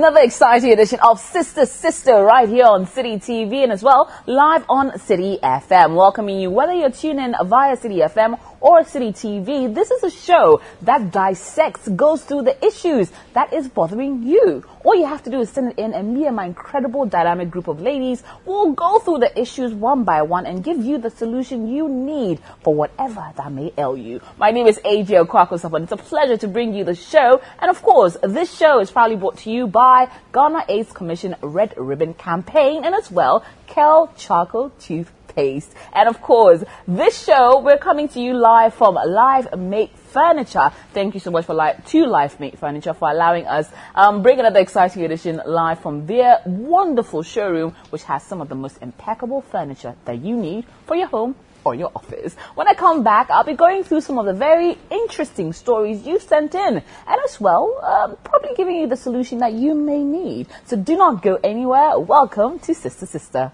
another exciting edition of Sister Sister right here on Citi TV and as well live on Citi FM. Welcoming you whether you're tuning in via Citi FM or Citi TV. This is a show that dissects, goes through the issues that is bothering you. All you have to do is send it in and me and my incredible dynamic group of ladies will go through the issues one by one and give you the solution you need for whatever that may ail you. My name is AJ Akuoko Sarpong and it's a pleasure to bring you the show. And of course, this show is proudly brought to you by Ghana AIDS Commission Red Ribbon Campaign and as well Kel Charcoal Tooth paste. And of course, this show, we're coming to you live from Life Mate Furniture. Thank you so much for live, to Life Mate Furniture for allowing us um, bring another exciting edition live from their wonderful showroom, which has some of the most impeccable furniture that you need for your home or your office. When I come back, I'll be going through some of the very interesting stories you sent in, and as well, um, probably giving you the solution that you may need. So do not go anywhere. Welcome to Sister Sister.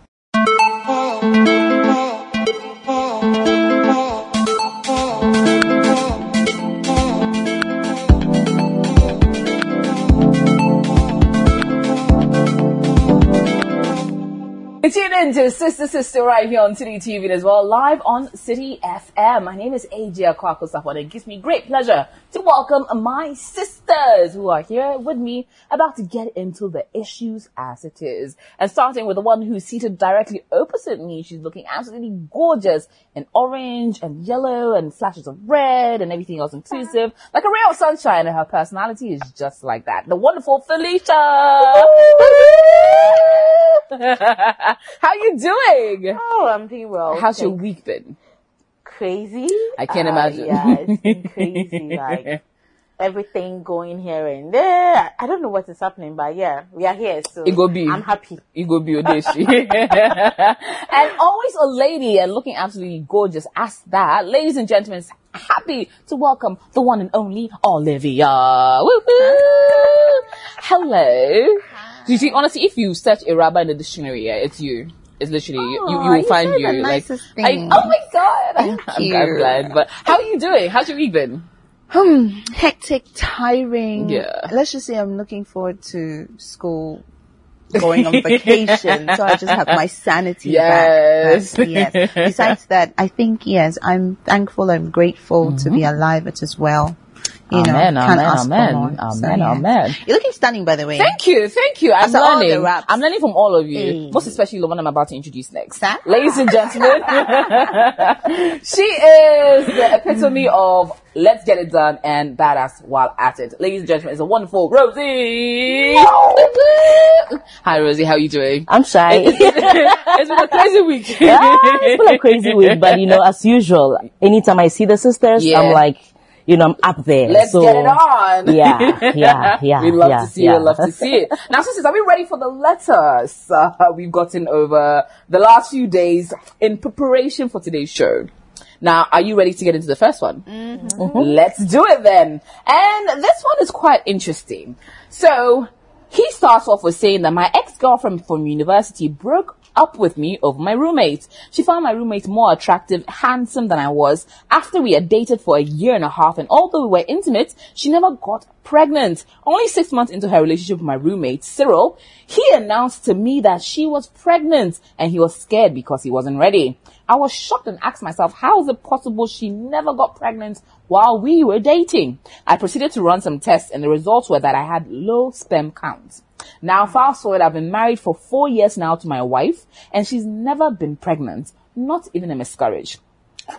Tune in to Sister Sister right here on Citi TV as well, live on Citi FM. My name is AJ Akuoko Sarpong. It gives me great pleasure to welcome my sisters who are here with me about to get into the issues as it is. And starting with the one who's seated directly opposite me, she's looking absolutely gorgeous in orange and yellow and flashes of red and everything else inclusive, like a ray of sunshine and her personality is just like that. The wonderful Felicia! How you doing? Oh, I'm doing well. How's your week been? Crazy. I can't Uh, imagine. Yeah, it's been crazy. like everything going here and there. I don't know what is happening, but yeah, we are here. So It go be. I'm happy. You go be Odeshi. and always a lady and looking absolutely gorgeous as that. Ladies and gentlemen, happy to welcome the one and only Olivia. Woo-hoo. Hello. You see, honestly, if you search Iraba in the dictionary, yeah, it's you. It's literally you. You, you will you find you. the like, I, oh my god! I'm, you. I'm glad. But how are you doing? How's your week been? Hmm, hectic, tiring. Yeah. Let's just say I'm looking forward to school going on vacation, so I just have my sanity Yes. back. Yes. Besides that, I think yes, I'm thankful, I'm grateful to be alive as well. You know, Amen, can't amen, amen, amen, So, yeah. amen. You're looking stunning, by the way. Thank you, thank you. I'm After all the learning. I'm learning from all of you, Hey. most especially the one I'm about to introduce next. Ladies and gentlemen, she is the epitome of let's get it done and badass while at it. Ladies and gentlemen, it's a wonderful Rosie. Hi Rosie, how are you doing? I'm shy. it's been a crazy week. yeah, it's been a crazy week, but you know, as usual, anytime I see the sisters, Yeah. I'm like, you know, I'm up there. Let's so, get it on. Yeah, yeah, yeah. we love yeah, to see yeah. it. Love to see it. Now, sisters, are we ready for the letters uh, we've gotten over the last few days in preparation for today's show? Now, are you ready to get into the first one? Mm-hmm. Let's do it then. And this one is quite interesting. So, he starts off with saying that my ex-girlfriend from university broke up with me over my roommate. She found my roommate more attractive, handsome than I was after we had dated for a year and a half and although we were intimate, she never got pregnant. Only six months into her relationship with my roommate, Cyril, he announced to me that she was pregnant and he was scared because he wasn't ready. I was shocked and asked myself, how is it possible she never got pregnant while we were dating? I proceeded to run some tests and the results were that I had low sperm count. Now fast forward, I've been married for four years now to my wife and she's never been pregnant, not even a miscarriage.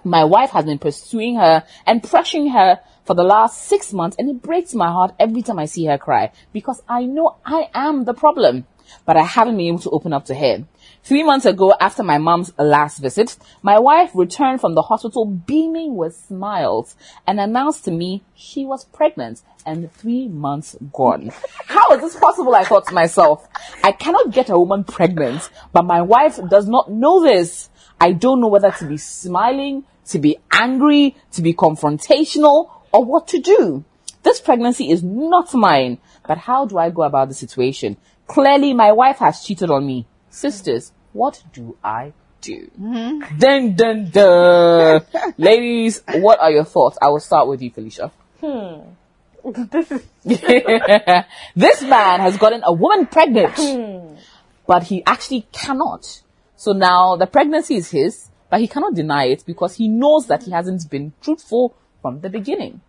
My wife has been pursuing her and pressuring her for the last six months and it breaks my heart every time I see her cry because I know I am the problem, but I haven't been able to open up to her. Three months ago, after my mom's last visit, my wife returned from the hospital beaming with smiles and announced to me she was pregnant and three months gone. How is this possible? I thought to myself. I cannot get a woman pregnant, but my wife does not know this. I don't know whether to be smiling, to be angry, to be confrontational, or what to do. This pregnancy is not mine, but how do I go about the situation? Clearly, my wife has cheated on me. Sisters, what do I do? Mm-hmm. Dun dun dun. Ladies, what are your thoughts? I will start with you, Felicia. this hmm. is this man has gotten a woman pregnant, hmm. but he actually cannot. So now the pregnancy is his, but he cannot deny it because he knows that he hasn't been truthful from the beginning.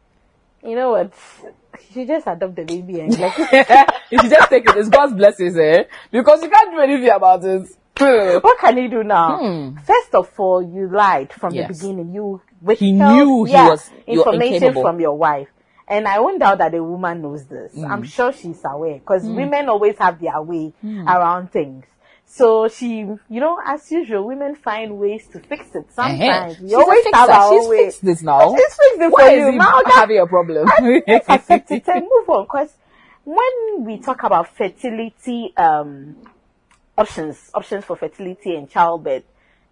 you know what? You should just adopt the baby and like you should just take it. It's God's blessings, eh? Because you can't do anything about it. What can he do now? First of all, you lied from Yes. the beginning. You He knew he yeah, was- information incapable. from your wife. And I won't doubt that the woman knows this. Mm. I'm sure she's aware because women always have their way around things. So she, you know, as usual, women find ways to fix it. Sometimes Eh, we she's always have our She's way. fixed this now. She's fixed it Why for is you. Now having a problem? accept it and move on. Because when we talk about fertility um, options, options for fertility and childbirth,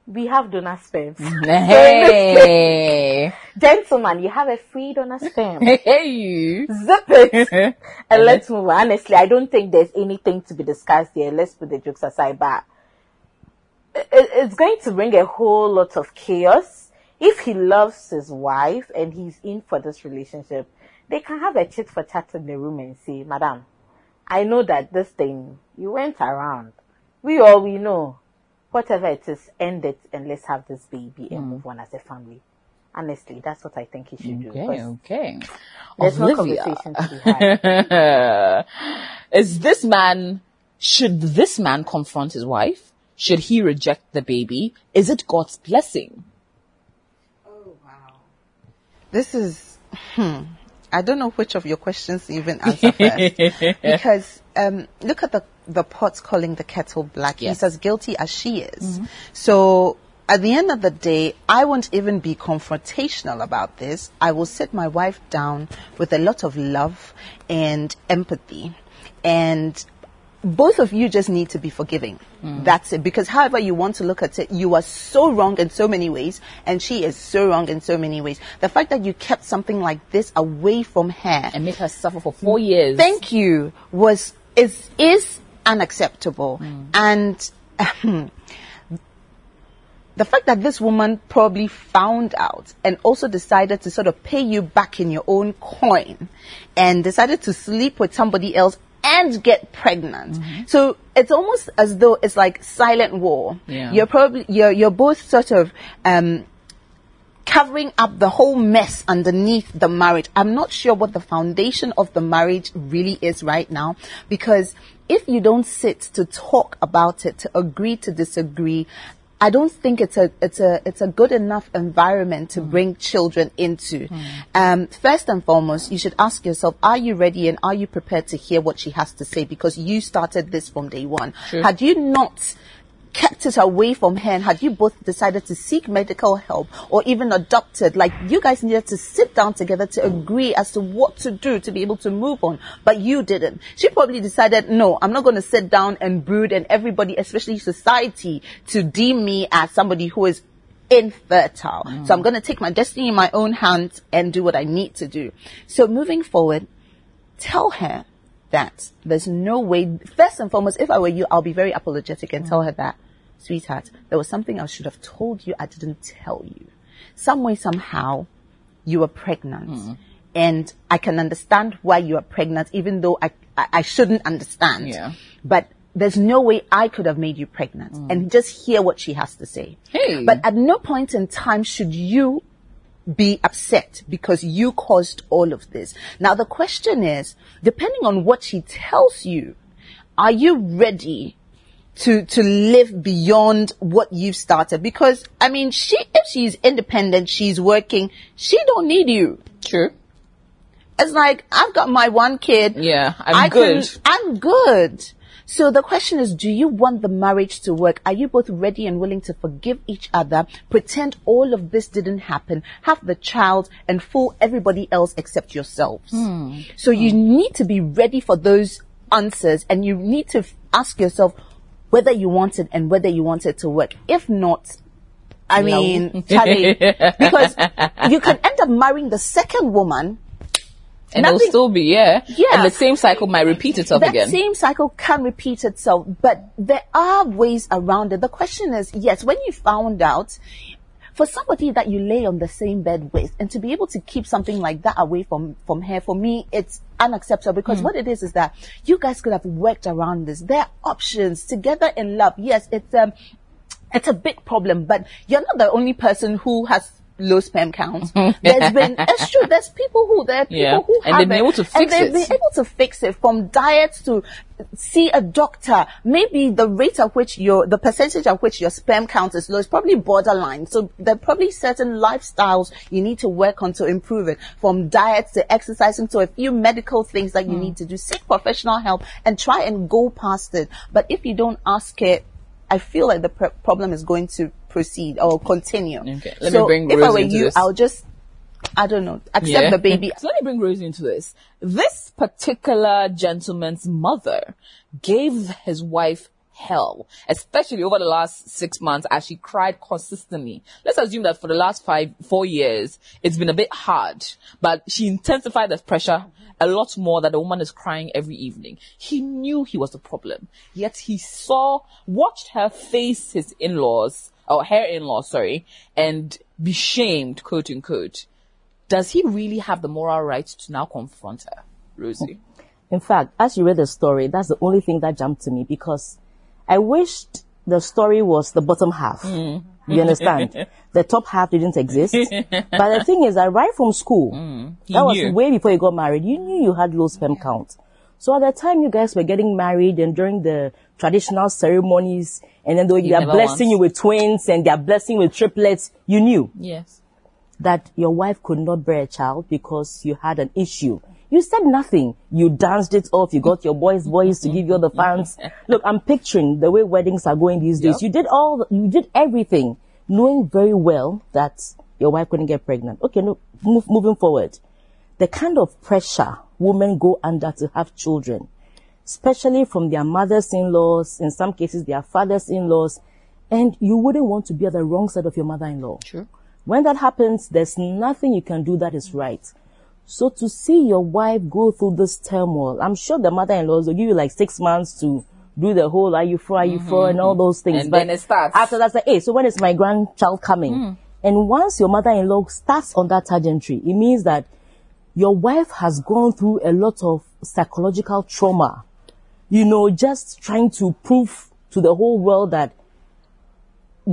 we have donor sperm. hey, Gentlemen, you have a free donor sperm. hey, Zip it and let's move on. Honestly, I don't think there's anything to be discussed here. Let's put the jokes aside, but it's going to bring a whole lot of chaos. If he loves his wife and he's in for this relationship, they can have a chit for chat in the room and say, Madam, I know that this thing, you went around. We all we know. Whatever it is, end it and let's have this baby and move on as a family. Honestly, that's what I think he should do. okay, 'cause okay. There's no Olivia. conversation to be had. Is this man, should this man confront his wife? Should he reject the baby? Is it God's blessing? Oh, wow. This is, hmm, I don't know which of your questions to even answer first. because, um, look at the, the pot calling the kettle black. Yes. He's as guilty as she is. Mm-hmm. So, at the end of the day, I won't even be confrontational about this. I will sit my wife down with a lot of love and empathy. And both of you just need to be forgiving. Mm. That's it. Because however you want to look at it, you are so wrong in so many ways, and she is so wrong in so many ways. The fact that you kept something like this away from her And made her suffer for four years. thank you was is is unacceptable and the fact that this woman probably found out and also decided to sort of pay you back in your own coin and decided to sleep with somebody else and get pregnant. So it's almost as though it's like silent war. Yeah. You're probably you're you're both sort of um covering up the whole mess underneath the marriage. I'm not sure what the foundation of the marriage really is right now because if you don't sit to talk about it, to agree to disagree, I don't think it's a it's a it's a good enough environment to bring children into. Um, first and foremost, you should ask yourself: Are you ready and are you prepared to hear what she has to say? Because you started this from day one. Had you not kept it away from her and had you both decided to seek medical help or even adopted, like you guys needed to sit down together to agree as to what to do to be able to move on, but you didn't. She probably decided, no, I'm not going to sit down and brood and everybody, especially society, to deem me as somebody who is infertile. Mm. So I'm going to take my destiny in my own hands and do what I need to do. So moving forward, tell her that there's no way, first and foremost, if I were you, I'll be very apologetic and tell mm. her that, sweetheart, there was something I should have told you, I didn't tell you. Some way, somehow, you were pregnant. Hmm. And I can understand why you are pregnant, even though I, I, I shouldn't understand. Yeah. But there's no way I could have made you pregnant. Hmm. And just hear what she has to say. Hey. But at no point in time should you be upset because you caused all of this. Now the question is, depending on what she tells you, are you ready to to live beyond what you've started? Because I mean, she if she's independent, she's working, she don't need you. True. It's like I've got my one kid. Yeah, I'm I can- good. I'm good. So the question is, do you want the marriage to work? Are you both ready and willing to forgive each other? Pretend all of this didn't happen. Have the child and fool everybody else except yourselves. Hmm. So you need to be ready for those answers and you need to f- ask yourself whether you want it and whether you want it to work. If not, I mean, Charlie, because you can end up marrying the second woman And it'll still be, yeah. Yeah. And the same cycle might repeat itself that again. The same cycle can repeat itself, but there are ways around it. The question is, yes, when you found out, for somebody that you lay on the same bed with and to be able to keep something like that away from, from her, for me, it's unacceptable because what it is is that you guys could have worked around this. There are options together in love. Yes, it's, um, it's a big problem, but you're not the only person who has low sperm counts. There's been, it's true, there's people who, there are people Yeah. who And have they've been able to and fix they've it. been able to fix it from diets to see a doctor. Maybe the rate at which your, the percentage at which your sperm count is low is probably borderline. So there are probably certain lifestyles you need to work on to improve it from diets to exercising to a few medical things that you Hmm. need to do. Seek professional help and try and go past it. But if you don't ask it, I feel like the pr- problem is going to proceed or continue. Okay, let me so bring if I were you, this. I'll just, I don't know, accept the baby. So let me bring Rosie into this. This particular gentleman's mother gave his wife hell, especially over the last six months as she cried consistently. Let's assume that for the last five, four years, it's been a bit hard, but she intensified the pressure a lot more that the woman is crying every evening. He knew he was the problem, yet he saw, watched her face his in-laws, or her in-laws, sorry, and be shamed, quote unquote does he really have the moral right to now confront her, Rosie? In fact, as you read the story, that's the only thing that jumped to me because I wished the story was the bottom half. Mm. You understand? the top half didn't exist. but the thing is I right from school, that was Mm. knew. way before you got married, you knew you had low sperm count. So at the time you guys were getting married and during the traditional ceremonies, and then they are blessing once- you with twins and they're blessing with triplets, you knew Yes. that your wife could not bear a child because you had an issue. You said nothing. You danced it off. You got your boys' boys to give you all the fans. Look, I'm picturing the way weddings are going these days. Yep. You did all, the- you did everything, knowing very well that your wife couldn't get pregnant. Okay, no, move, moving forward. The kind of pressure women go under to have children, especially from their mothers-in-laws, in some cases their fathers-in-laws, and you wouldn't want to be at the wrong side of your mother-in-law. True. When that happens, there's nothing you can do that is right. So to see your wife go through this turmoil, I'm sure the mother-in-laws will give you like six months to do the whole are you for, are you mm-hmm. for, and all those things. And then it starts. After that, say, hey, so when is my grandchild coming? Mm. And once your mother-in-law starts on that trajectory, it means that your wife has gone through a lot of psychological trauma. You know, just trying to prove to the whole world that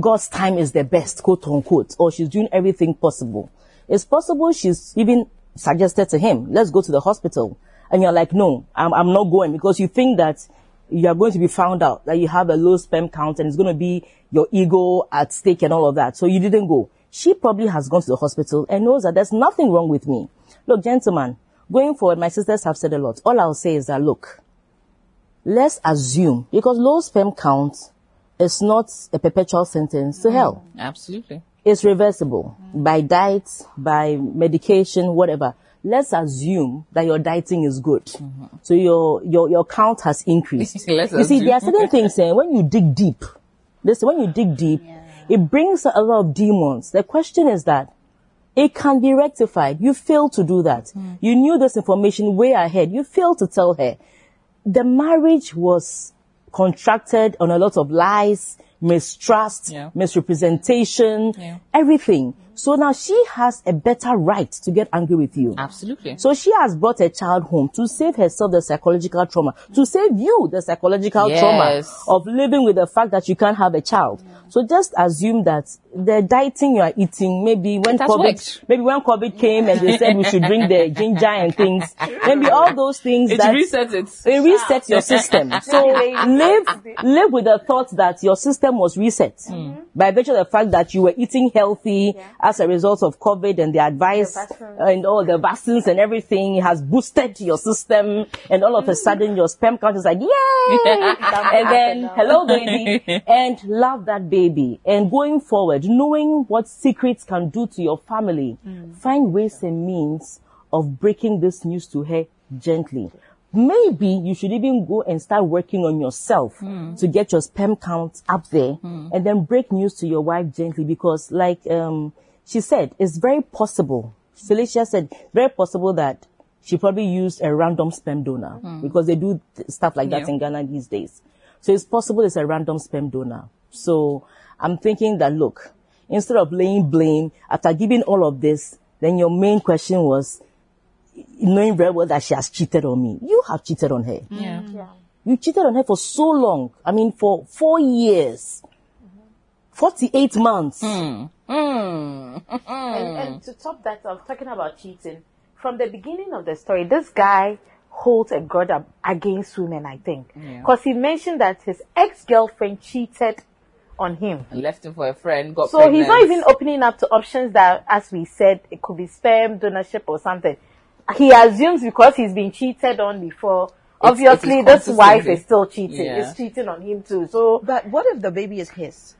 God's time is the best, quote unquote, or she's doing everything possible. It's possible she's even suggested to him, let's go to the hospital. And you're like, no, I'm, I'm not going because you think that you are going to be found out that you have a low sperm count and it's going to be your ego at stake and all of that. So you didn't go. She probably has gone to the hospital and knows that there's nothing wrong with me. Look, gentlemen, going forward, my sisters have said a lot. All I'll say is that, look, let's assume, because low sperm count is not a perpetual sentence to hell. Mm, absolutely. It's reversible by diet, by medication, whatever. Let's assume that your dieting is good. So your, your, your count has increased. You see, assume. there are certain things eh, when you dig deep, listen, when you dig deep, it brings a lot of demons. The question is that it can be rectified. You failed to do that. You knew this information way ahead. You failed to tell her. The marriage was contracted on a lot of lies, mistrust, Yeah. misrepresentation, Yeah. everything. So now she has a better right to get angry with you. Absolutely. So she has brought a child home to save herself the psychological trauma, to save you the psychological trauma of living with the fact that you can't have a child. So just assume that the dieting you are eating, maybe when COVID, worked. maybe when COVID came and they said we should drink the ginger and things, maybe all those things it that resets it. it resets your system. So live, live with the thought that your system was reset hmm. by virtue of the fact that you were eating healthy as a result of COVID and the advice uh, and all the vaccines and everything has boosted your system. And all of a sudden your sperm count is like, yay! and then, hello baby, and love that baby. And going forward, knowing what secrets can do to your family, find ways and means of breaking this news to her gently. Maybe you should even go and start working on yourself to get your sperm count up there and then break news to your wife gently because like, um, she said, it's very possible. Felicia said, very possible that she probably used a random sperm donor hmm. because they do th- stuff like that Yeah. in Ghana these days. So it's possible it's a random sperm donor. So I'm thinking that look, instead of laying blame after giving all of this, then your main question was knowing very well that she has cheated on me. You have cheated on her. Yeah. Mm. You cheated on her for so long. I mean, for four years, 48 months. Hmm. And, and hmm. to top that, I was talking about cheating. From the beginning of the story, this guy holds a grudge against women, I think. Because he mentioned that his ex-girlfriend cheated on him. And left him for a friend. Got So pregnant. he's not even opening up to options that, as we said, it could be sperm donorship or something. He assumes because he's been cheated on before, obviously this wife is still cheating. Yeah. Is cheating on him too. So But what if the baby is his?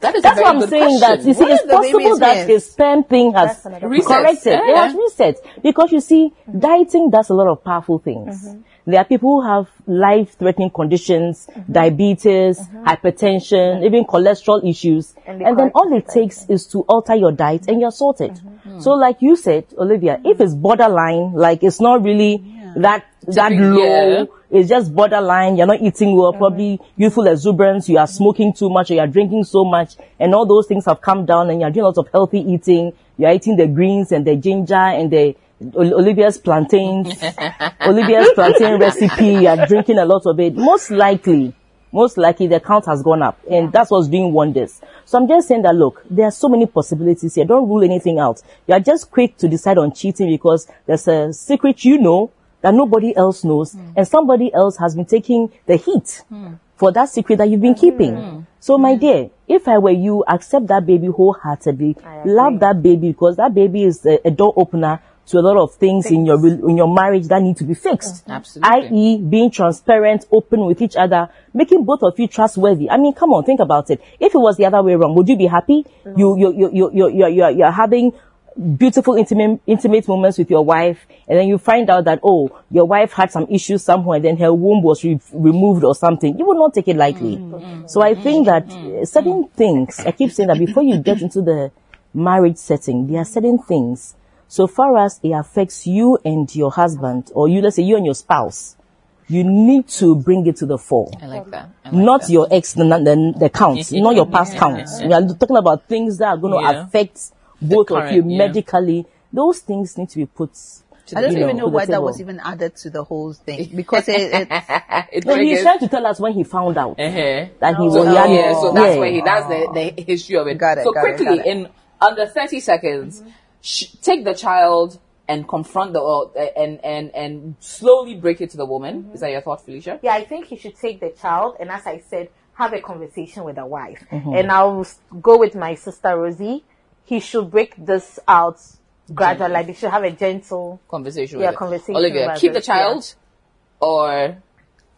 That is That's I'm saying. question. That you see, What it's if the baby possible that his? sperm thing has That's another Reset. corrected. Yeah. It has reset because you see, dieting does a lot of powerful things. Mm-hmm. There are people who have life-threatening conditions, Mm-hmm. diabetes, hypertension, even cholesterol issues, And and, then all it takes is to alter your diet and you're sorted. Mm-hmm. So, like you said, Olivia, if it's borderline, like it's not really that that low, yeah. It's just borderline. You're not eating well, Mm-hmm. probably youthful exuberance. You are smoking too much, or you are drinking so much, and all those things have come down. And you're doing lots of healthy eating. You're eating the greens and the ginger and the Olivia's plantains, Olivia's plantain recipe. You are drinking a lot of it. Most likely, most likely the count has gone up, and that's what's doing wonders. So I'm just saying that look, there are so many possibilities here. Don't rule anything out. You are just quick to decide on cheating because there's a secret you know that nobody else knows, and somebody else has been taking the heat for that secret that you've been keeping. So, my dear, if I were you, accept that baby wholeheartedly, love that baby because that baby is a, a door opener to a lot of things in your in your marriage that need to be fixed. Absolutely. I.e., being transparent, open with each other, making both of you trustworthy. I mean, come on, think about it. If it was the other way around, would you be happy? You you you you you you you're, you're having beautiful intimate intimate moments with your wife and then you find out that oh your wife had some issues somewhere and then her womb was re- removed or something you will not take it lightly mm, mm, mm. so i think that uh, certain things i keep saying that before you get into the marriage setting there are certain things so far as it affects you and your husband or you let's say you and your spouse you need to bring it to the fore I like that. I like not that. your ex the, the, the counts, not your past counts. We are talking about things that are going to Yeah. affect both current, of you yeah. medically. Those things need to be put. I don't even know to the why that was even added to the whole thing because it, it it No, he's trying to tell us when he found out Uh-huh. that he So, was. he had- yeah, so that's yeah. where he that's the, the history of it. Got it, so got it, quickly, got it. in under thirty seconds, sh- take the child and confront the or, and and and slowly break it to the woman. Is that your thought, Felicia? Yeah, I think he should take the child and, as I said, have a conversation with the wife. Mm-hmm. And I'll go with my sister Rosie. He should break this out gradually. Like they should have a gentle. Conversation. Yeah, conversation Olivia, keep the this, yeah. child, or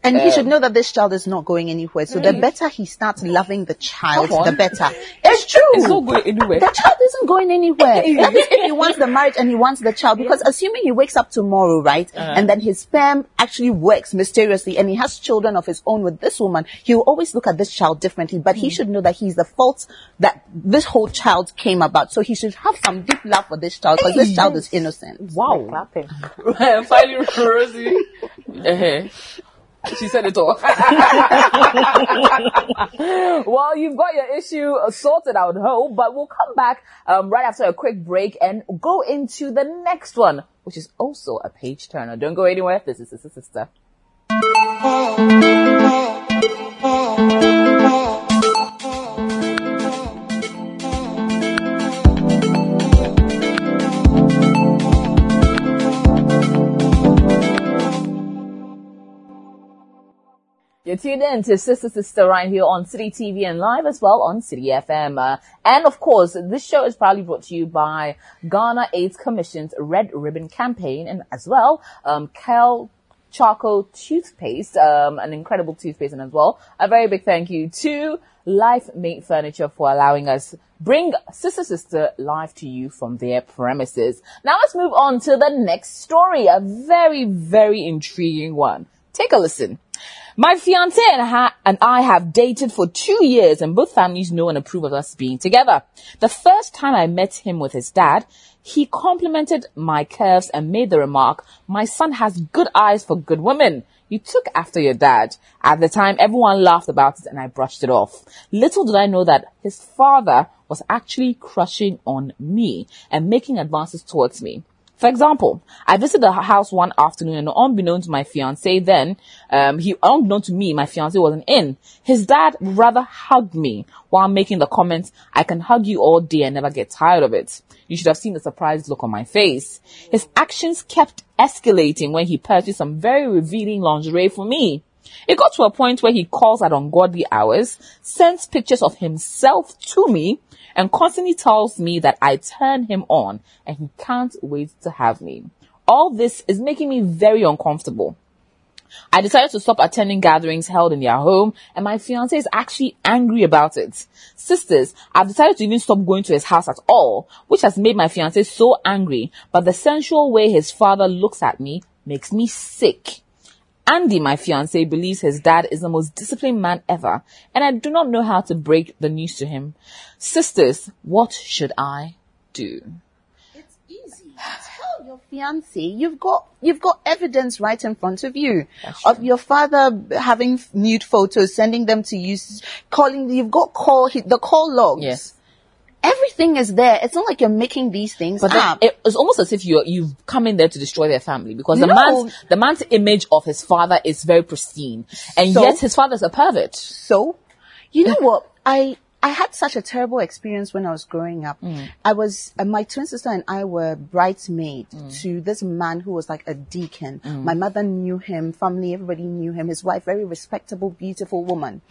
and he Um, should know that this child is not going anywhere. So the better he starts loving the child, the better. It's true. it's not going anywhere. the child isn't going anywhere. That is if he wants the marriage and he wants the child. Because assuming he wakes up tomorrow, right, and then his sperm actually works mysteriously and he has children of his own with this woman, he will always look at this child differently. But he should know that he's the fault that this whole child came about. So he should have some deep love for this child because this child is innocent. Wow. Clapping. Finally, Rosie. Uh-huh. She said it all. well, you've got your issue sorted out, hope, but we'll come back um, right after a quick break and go into the next one, which is also a page turner. Don't go anywhere. This is Sister Sister. You're tuned in to Sister Sister right here on Citi TV and live as well on Citi FM. Uh, and of course, this show is proudly brought to you by Ghana AIDS Commission's Red Ribbon Campaign and as well, um, Kel Charcoal Toothpaste, um, an incredible toothpaste and as well. A very big thank you to Life Mate Furniture for allowing us bring Sister Sister live to you from their premises. Now let's move on to the next story, a very, very intriguing one. Take a listen. My fiance and, ha- and I have dated for two years and both families know and approve of us being together. The first time I met him with his dad, he complimented my curves and made the remark, my son has good eyes for good women. You took after your dad. At the time, everyone laughed about it and I brushed it off. Little did I know that his father was actually crushing on me and making advances towards me. For example, I visited the house one afternoon and unbeknown to my fiance then, um, he, unbeknown to me, my fiance wasn't in. His dad rather hugged me while making the comment, I can hug you all day and never get tired of it. You should have seen the surprised look on my face. His actions kept escalating when he purchased some very revealing lingerie for me. It got to a point where he calls at ungodly hours, sends pictures of himself to me, and constantly tells me that I turn him on and he can't wait to have me. All this is making me very uncomfortable. I decided to stop attending gatherings held in their home and my fiance is actually angry about it. Sisters, I've decided to even stop going to his house at all, which has made my fiance so angry, but the sensual way his father looks at me makes me sick. Andy, my fiance, believes his dad is the most disciplined man ever, and I do not know how to break the news to him. Sisters, what should I do? It's easy. Tell your fiance you've got you've got evidence right in front of you of your father having nude photos, sending them to you, calling. You've got call the call logs. Yes. Everything is there. It's not like you're making these things But up. it- it's almost as if you you've come in there to destroy their family because the No. man's the man's image of his father is very pristine, and So? yet his father's a pervert. So, you know what? I I had such a terrible experience when I was growing up. Mm. I was uh, my twin sister and I were bridesmaid mm. to this man who was like a deacon. Mm. My mother knew him, family, everybody knew him. His wife, very respectable, beautiful woman.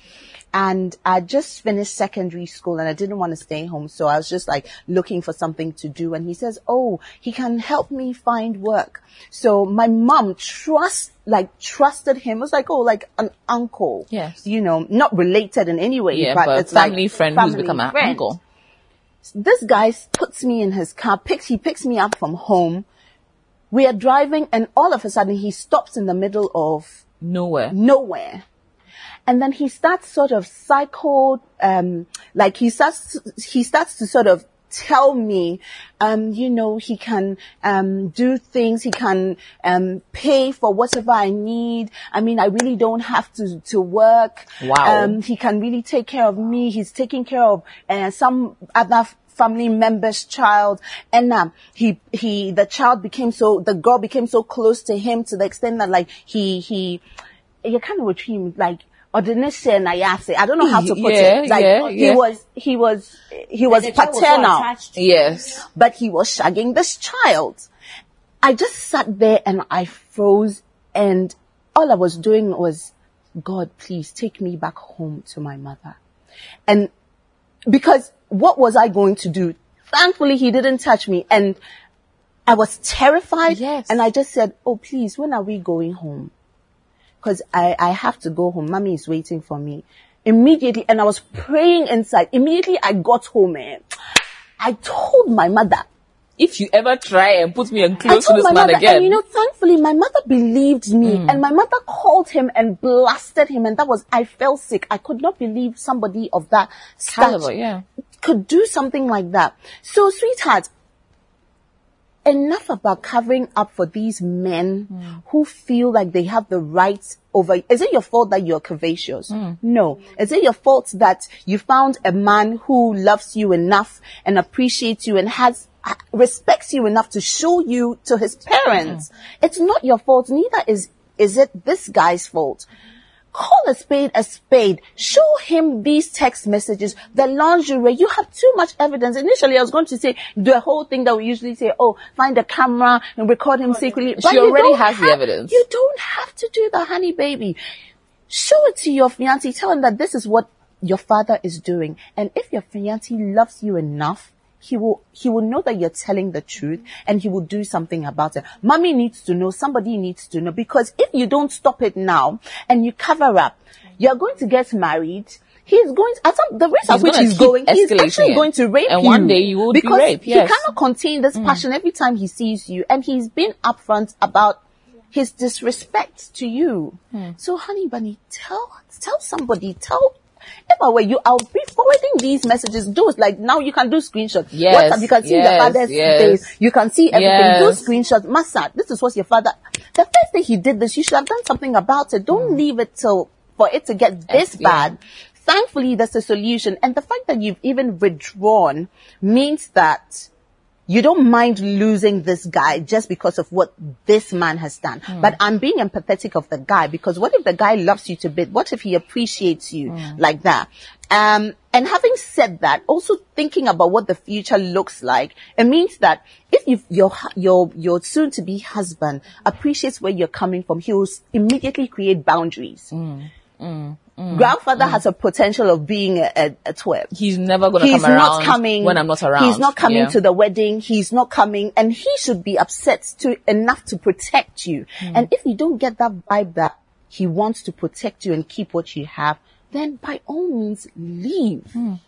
And I just finished secondary school and I didn't want to stay home. So I was just like looking for something to do. And he says, Oh, he can help me find work. So my mom trust, like trusted him. It was like, Oh, like an uncle. Yes. You know, not related in any way, Yeah, but, but, it's family like friend who's family become an friend. uncle. This guy puts me in his car, picks, he picks me up from home. We are driving and all of a sudden he stops in the middle of Nowhere. nowhere. And then he starts sort of psycho, um, like he starts, he starts to sort of tell me, um, you know, he can, um, do things, he can, um, pay for whatever I need. I mean, I really don't have to, to work. Wow. Um, he can really take care of me. He's taking care of, uh, some other family member's child and um he he the child became so the girl became so close to him to the extent that like he he you kind of with him like ordination I don't know how to put Yeah, it like yeah, he yeah. was he was he was The child was so paternal Yes. but he was shagging this child. I just sat there and I froze and all I was doing was, God, please take me back home to my mother. And because what was I going to do? Thankfully, he didn't touch me and I was terrified. Yes. And I just said, Oh, please, when are we going home? Cause I, I have to go home. Mommy is waiting for me. Immediately, and I was praying inside. Immediately I got home and I told my mother, If you ever try and put me in close to this man mother, again, and you know, thankfully my mother believed me, Hmm. and my mother called him and blasted him, and that was, I felt sick. I could not believe somebody of that caliber, yeah. could do something like that. So, sweetheart, enough about covering up for these men who feel like they have the right over. Is it your fault that you're curvaceous? Hmm. No. Is it your fault that you found a man who loves you enough and appreciates you and has respects you enough to show you to his parents? Hmm. It's not your fault. Neither is is it this guy's fault call a spade a spade. Show him these text messages, the lingerie. You have too much evidence. Initially, I was going to say the whole thing that we usually say, oh, find a camera and record him secretly. But you already has the evidence. You don't have to do that, honey baby. Show it to your fiancé. Tell him that this is what your father is doing. And if your fiancé loves you enough, he will, he will know that you're telling the truth and he will do something about it. Mommy needs to know, somebody needs to know because if you don't stop it now and you cover up, you're going to get married. He's going to, at some, the rate at which he's going, he's actually going to rape And you. one day you will be because raped, He yes. cannot contain this mm. passion every time he sees you and he's been upfront about his disrespect to you. Mm. So honey bunny, tell, tell somebody, tell, if I were you, I'll be forwarding these messages. Do it like now you can do screenshots. Yes, WhatsApp, you can see yes, your father's yes. face. You can see everything. Yes. Do screenshots. Massa, this is what your father, the first day he did this, you should have done something about it. Don't hmm. leave it till, for it to get this yeah. bad. thankfully there's a solution. And the fact that you've even withdrawn means that you don't mind losing this guy just because of what this man has done. Hmm. But I'm being empathetic of the guy because what if the guy loves you to bit? What if he appreciates you hmm. like that? Um, and having said that, also thinking about what the future looks like, it means that if you, your, your, your soon to be husband appreciates where you're coming from, he will immediately create boundaries. Hmm. Mm. Grandfather mm. has a potential of being a, a, a twerp He's never gonna he's come not around coming when I'm not around. He's not coming Yeah. to the wedding. He's not coming, and he should be upset to enough to protect you. Hmm. And if you don't get that vibe that he wants to protect you and keep what you have, then by all means leave. Mm.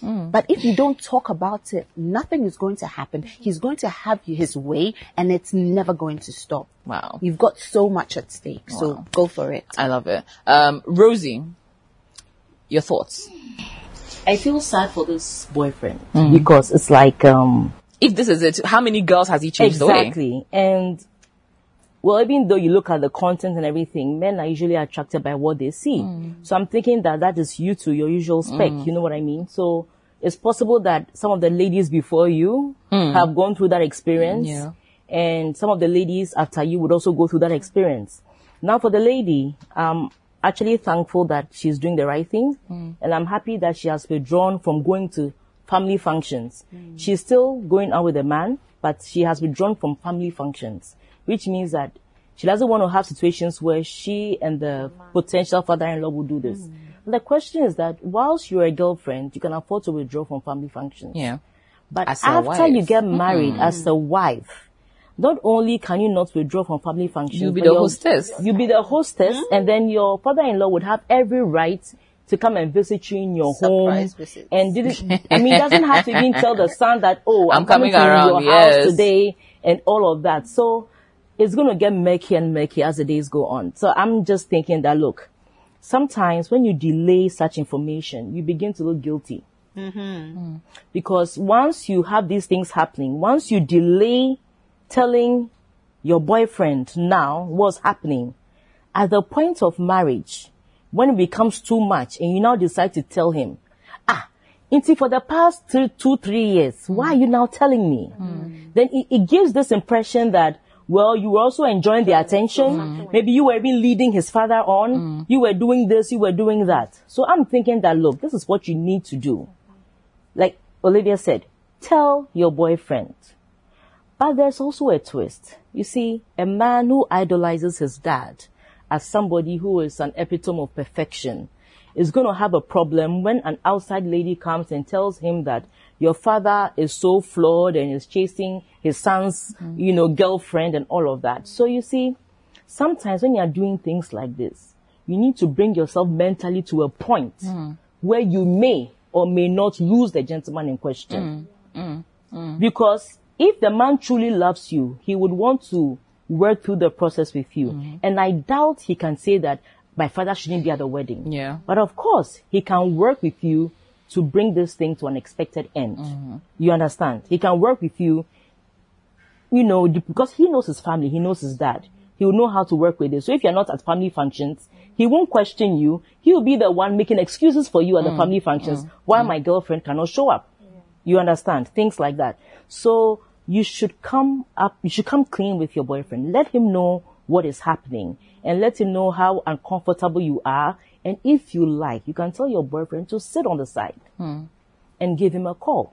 Hmm. But if you don't talk about it, nothing is going to happen. He's going to have his way, and it's never going to stop. Wow. You've got so much at stake, so go for it. I love it. Um, Rosie, your thoughts? I feel sad for this boyfriend Mm. because it's like um If this is it, how many girls has he chased away? exactly and well even though you look at the content and everything men are usually attracted by what they see. Mm. so i'm thinking that that is you to your usual spec you know what i mean? So it's possible that some of the ladies before you have gone through that experience Mm. Yeah. and some of the ladies after you would also go through that experience. Now for the lady um actually thankful that she's doing the right thing and i'm happy that she has withdrawn from going to family functions. She's still going out with a man but she has withdrawn from family functions which means that she doesn't want to have situations where she and the potential father-in-law will do this mm. the question is that whilst you're a girlfriend you can afford to withdraw from family functions Yeah. but As after you get married as a wife, not only can you not withdraw from family functions, You'll be the your- hostess. You'll be the hostess, mm-hmm. and then your father-in-law would have every right to come and visit you in your Surprise home. visits. And did it, I mean, doesn't have to even tell the son that, oh, I'm, I'm coming to around, your house today, and all of that. So it's going to get murky and murky as the days go on. So I'm just thinking that, look, sometimes when you delay such information, you begin to look guilty mm-hmm. because once you have these things happening, once you delay telling your boyfriend now what's happening, at the point of marriage, when it becomes too much and you now decide to tell him, ah, Inti, for the past two, two, three years, why are mm. you now telling me? Mm. Then it, it gives this impression that, well, you were also enjoying the attention. Mm. Maybe you were even leading his father on. Mm. You were doing this, you were doing that. So I'm thinking that, look, this is what you need to do like Olivia said, tell your boyfriend. But there's also a twist. You see, a man who idolizes his dad as somebody who is an epitome of perfection is going to have a problem when an outside lady comes and tells him that your father is so flawed and is chasing his son's, mm. you know, girlfriend and all of that. So you see, sometimes when you're doing things like this, you need to bring yourself mentally to a point mm. where you may or may not lose the gentleman in question. Mm. Because if the man truly loves you, he would want to work through the process with you. And I doubt he can say that my father shouldn't be at the wedding. Yeah. But of course, he can work with you to bring this thing to an expected end. You understand? He can work with you, you know, because he knows his family, he knows his dad. He will know how to work with it. So if you're not at family functions, he won't question you. He will be the one making excuses for you at the mm. family functions mm. why mm. my girlfriend cannot show up. You understand? Things like that. So you should come up, you should come clean with your boyfriend. Let him know what is happening and let him know how uncomfortable you are. And if you like, you can tell your boyfriend to sit on the side hmm. and give him a call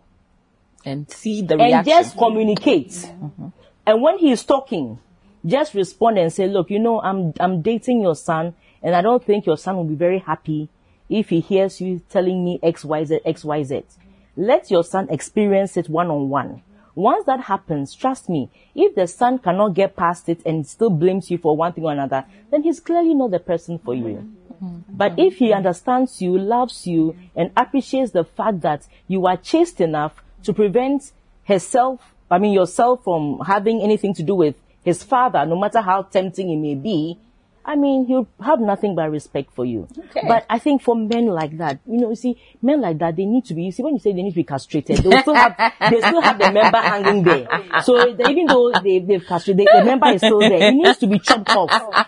And see the reaction. and just communicate. Mm-hmm. And when he is talking, just respond and say, look, you know, I'm, I'm dating your son and I don't think your son will be very happy if he hears you telling me X, Y, Z, X, Y, Z. Let your son experience it one on one. Once that happens, trust me, if the son cannot get past it and still blames you for one thing or another, then he's clearly not the person for you. Mm-hmm. But if he understands you, loves you, and appreciates the fact that you are chaste enough to prevent herself, I mean yourself from having anything to do with his father, no matter how tempting it may be, I mean, he'll have nothing but respect for you. Okay. But I think for men like that, you know, you see, men like that, they need to be, you see, when you say they need to be castrated, they still have, they still have the member hanging there. So they, even though they, they've castrated, the member is still there. It needs to be chopped off.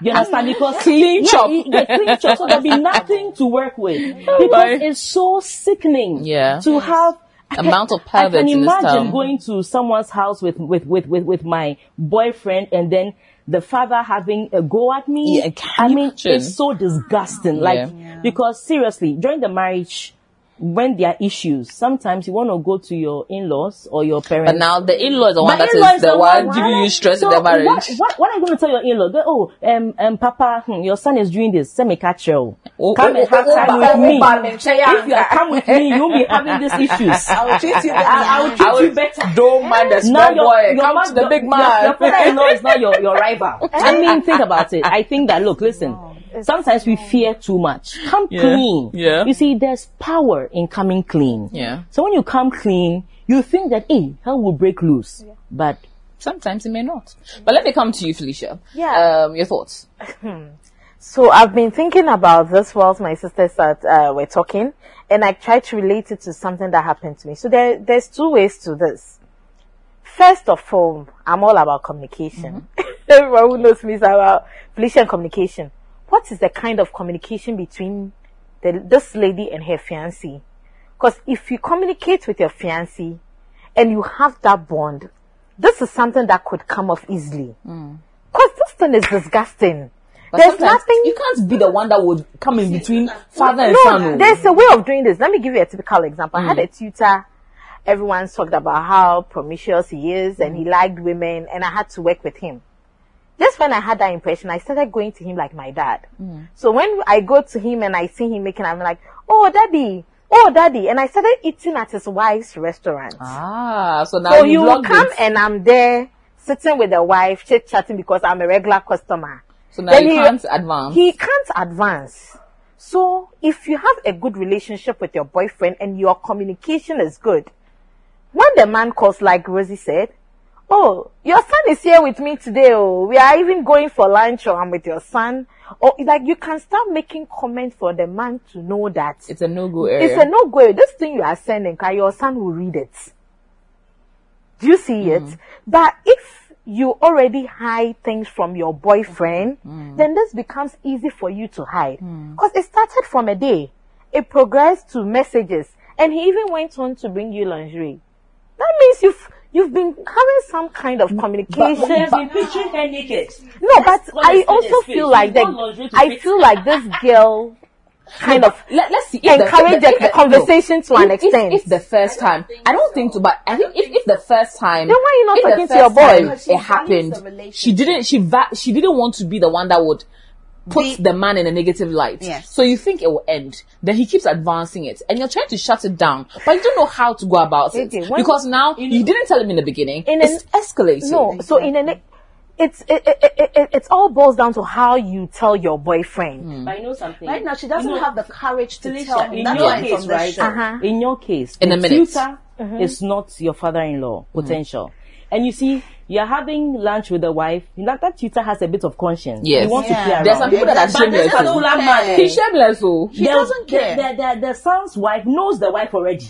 You understand? Because Clean yeah, chop. yeah, clean chop. So there'll be nothing to work with because my. it's so sickening. Yeah. To have I can- Amount of I perverts can in this imagine going to someone's house with with with with, with my boyfriend and then. The father having a go at me. Yeah, I mean, imagine? it's so disgusting. Like, Yeah. because seriously, during the marriage, when there are issues, sometimes you want to go to your in-laws or your parents. But now the in-law is the one that the one giving you stress so in the marriage. What, what, what are you going to tell your in-law? Go, oh, um, um, Papa, hmm, your son is doing this. Send me catch you. Oh, Come oh, and have oh, time oh, with oh, me. If you come with me, you won't be having these issues. I will treat you better. I, I will treat I you better. Don't mind the small boy. Come man- to the big man. Your, father-in-law is not your, your rival. I mean, think about it. I think that, look, listen. Sometimes we fear too much. Come Yeah. clean. Yeah. You see, there's power in coming clean. Yeah. So when you come clean, you think that, hey, hell will break loose. Yeah. But Sometimes it may not. But let me come to you, Felicia. Yeah. Um, your thoughts. So I've been thinking about this whilst my sisters are, uh, were talking, and I tried to relate it to something that happened to me. So there, there's two ways to this. First of all, I'm all about communication. Everyone who knows me is about Felicia and communication. What is the kind of communication between the, this lady and her fiancé? Because if you communicate with your fiancé and you have that bond, this is something that could come off easily. Hmm. Because this thing is disgusting. But There's nothing You can't be the one that would come in between father and no, son. oh. there's a way of doing this. Let me give you a typical example. I had hmm. a tutor. Everyone's talked about how promiscuous he is and hmm. he liked women and I had to work with him. Just when I had that impression, I started going to him like my dad. So when I go to him and I see him making, I'm like, oh, daddy, oh, daddy. And I started eating at his wife's restaurant. Ah, so now so you will come it. and I'm there sitting with the wife, chit chatting because I'm a regular customer. So now Then you he- can't advance. He can't advance. So if you have a good relationship with your boyfriend and your communication is good, when the man calls, like Rosie said, Oh, your son is here with me today. Oh, we are even going for lunch or I'm with your son. Or like you can start making comments for the man to know that it's a no-go area. it's a no go. This thing you are sending, your son will read it. Do you see Mm. it? But if you already hide things from your boyfriend, Mm. then this becomes easy for you to hide. Because it started from a day. It progressed to messages. And he even went on to bring you lingerie. That means you've, you've been having some kind of communication. Has been picturing her naked. no, but I also feel like that, to I feel like this girl kind of Let, let's see. If encourage the, if the, the- conversation to an if, extent. If, if the first time, I don't think so, but I think if, if the first time, Then why you not talking to your boy? time It happened. She didn't. She va- she didn't want to be the one that would put Be- the man in a negative light. Yes. So you think it will end. Then he keeps advancing it, and you're trying to shut it down, but you don't know how to go about it Okay, when- because now you didn't tell him in the beginning. In it's an- escalating. No, so in an it's it, it, it, it, it's all boils down to how you tell your boyfriend. Hmm. But I know something. Right now, she doesn't You know, have the courage to Felicia, tell him. in That's your why case, from the right? show. Uh-huh. In your case, In the a minute. tutor mm-hmm. is not your father-in-law hmm. potential, and you see, you're having lunch with the wife. That, that tutor has a bit of conscience. Yes. he wants Yeah. to play around. There's some people that are But this shameless. particular man, He's shameless, oh. He the- doesn't care. The, the, the, the son's wife knows the wife already.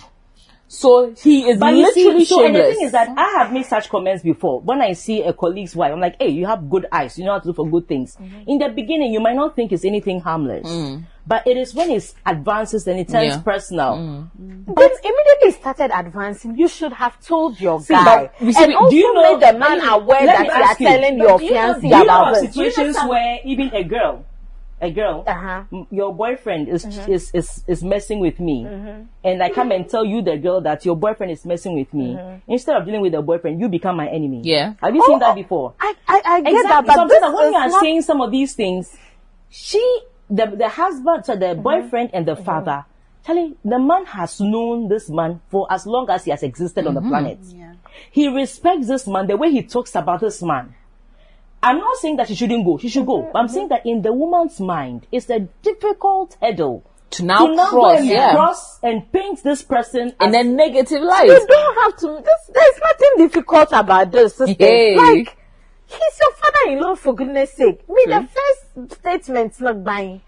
So he is But you literally see, so and the thing is that I have made such comments before. When I see a colleague's wife, I'm like, hey, you have good eyes. You know how to look for good things. Mm-hmm. In the beginning, you might not think it's anything harmless. Mm. But it is when it advances and it turns Yeah. personal. Mm. But immediately started advancing, you should have told your See, guy. but you see, and do also you know- made the man let me- aware let that me you are you, telling but your do you know- fiancé do you know about of situations where even a girl, a girl, Uh-huh. m- your boyfriend is, mm-hmm. is is is messing with me, mm-hmm. and I come and tell you the girl that your boyfriend is messing with me. Mm-hmm. Instead of dealing with the boyfriend, you become my enemy. Yeah. Have you seen oh, that before? I, I, I get Exactly. that, but Sometimes this when is you are not saying some of these things, she, the the husband, so the boyfriend and the father, Charlie, the man has known this man for as long as he has existed on the planet. He respects this man the way he talks about this man. I'm not saying that she shouldn't go. She should go. But I'm saying that in the woman's mind, it's a difficult hurdle to now to now go cross, and yeah, cross and paint this person in as a negative light. You don't have to. This, there's nothing difficult about this. Sister. Hey. Like, he's your father-in-law for goodness sake. Me, the first statement, not buying.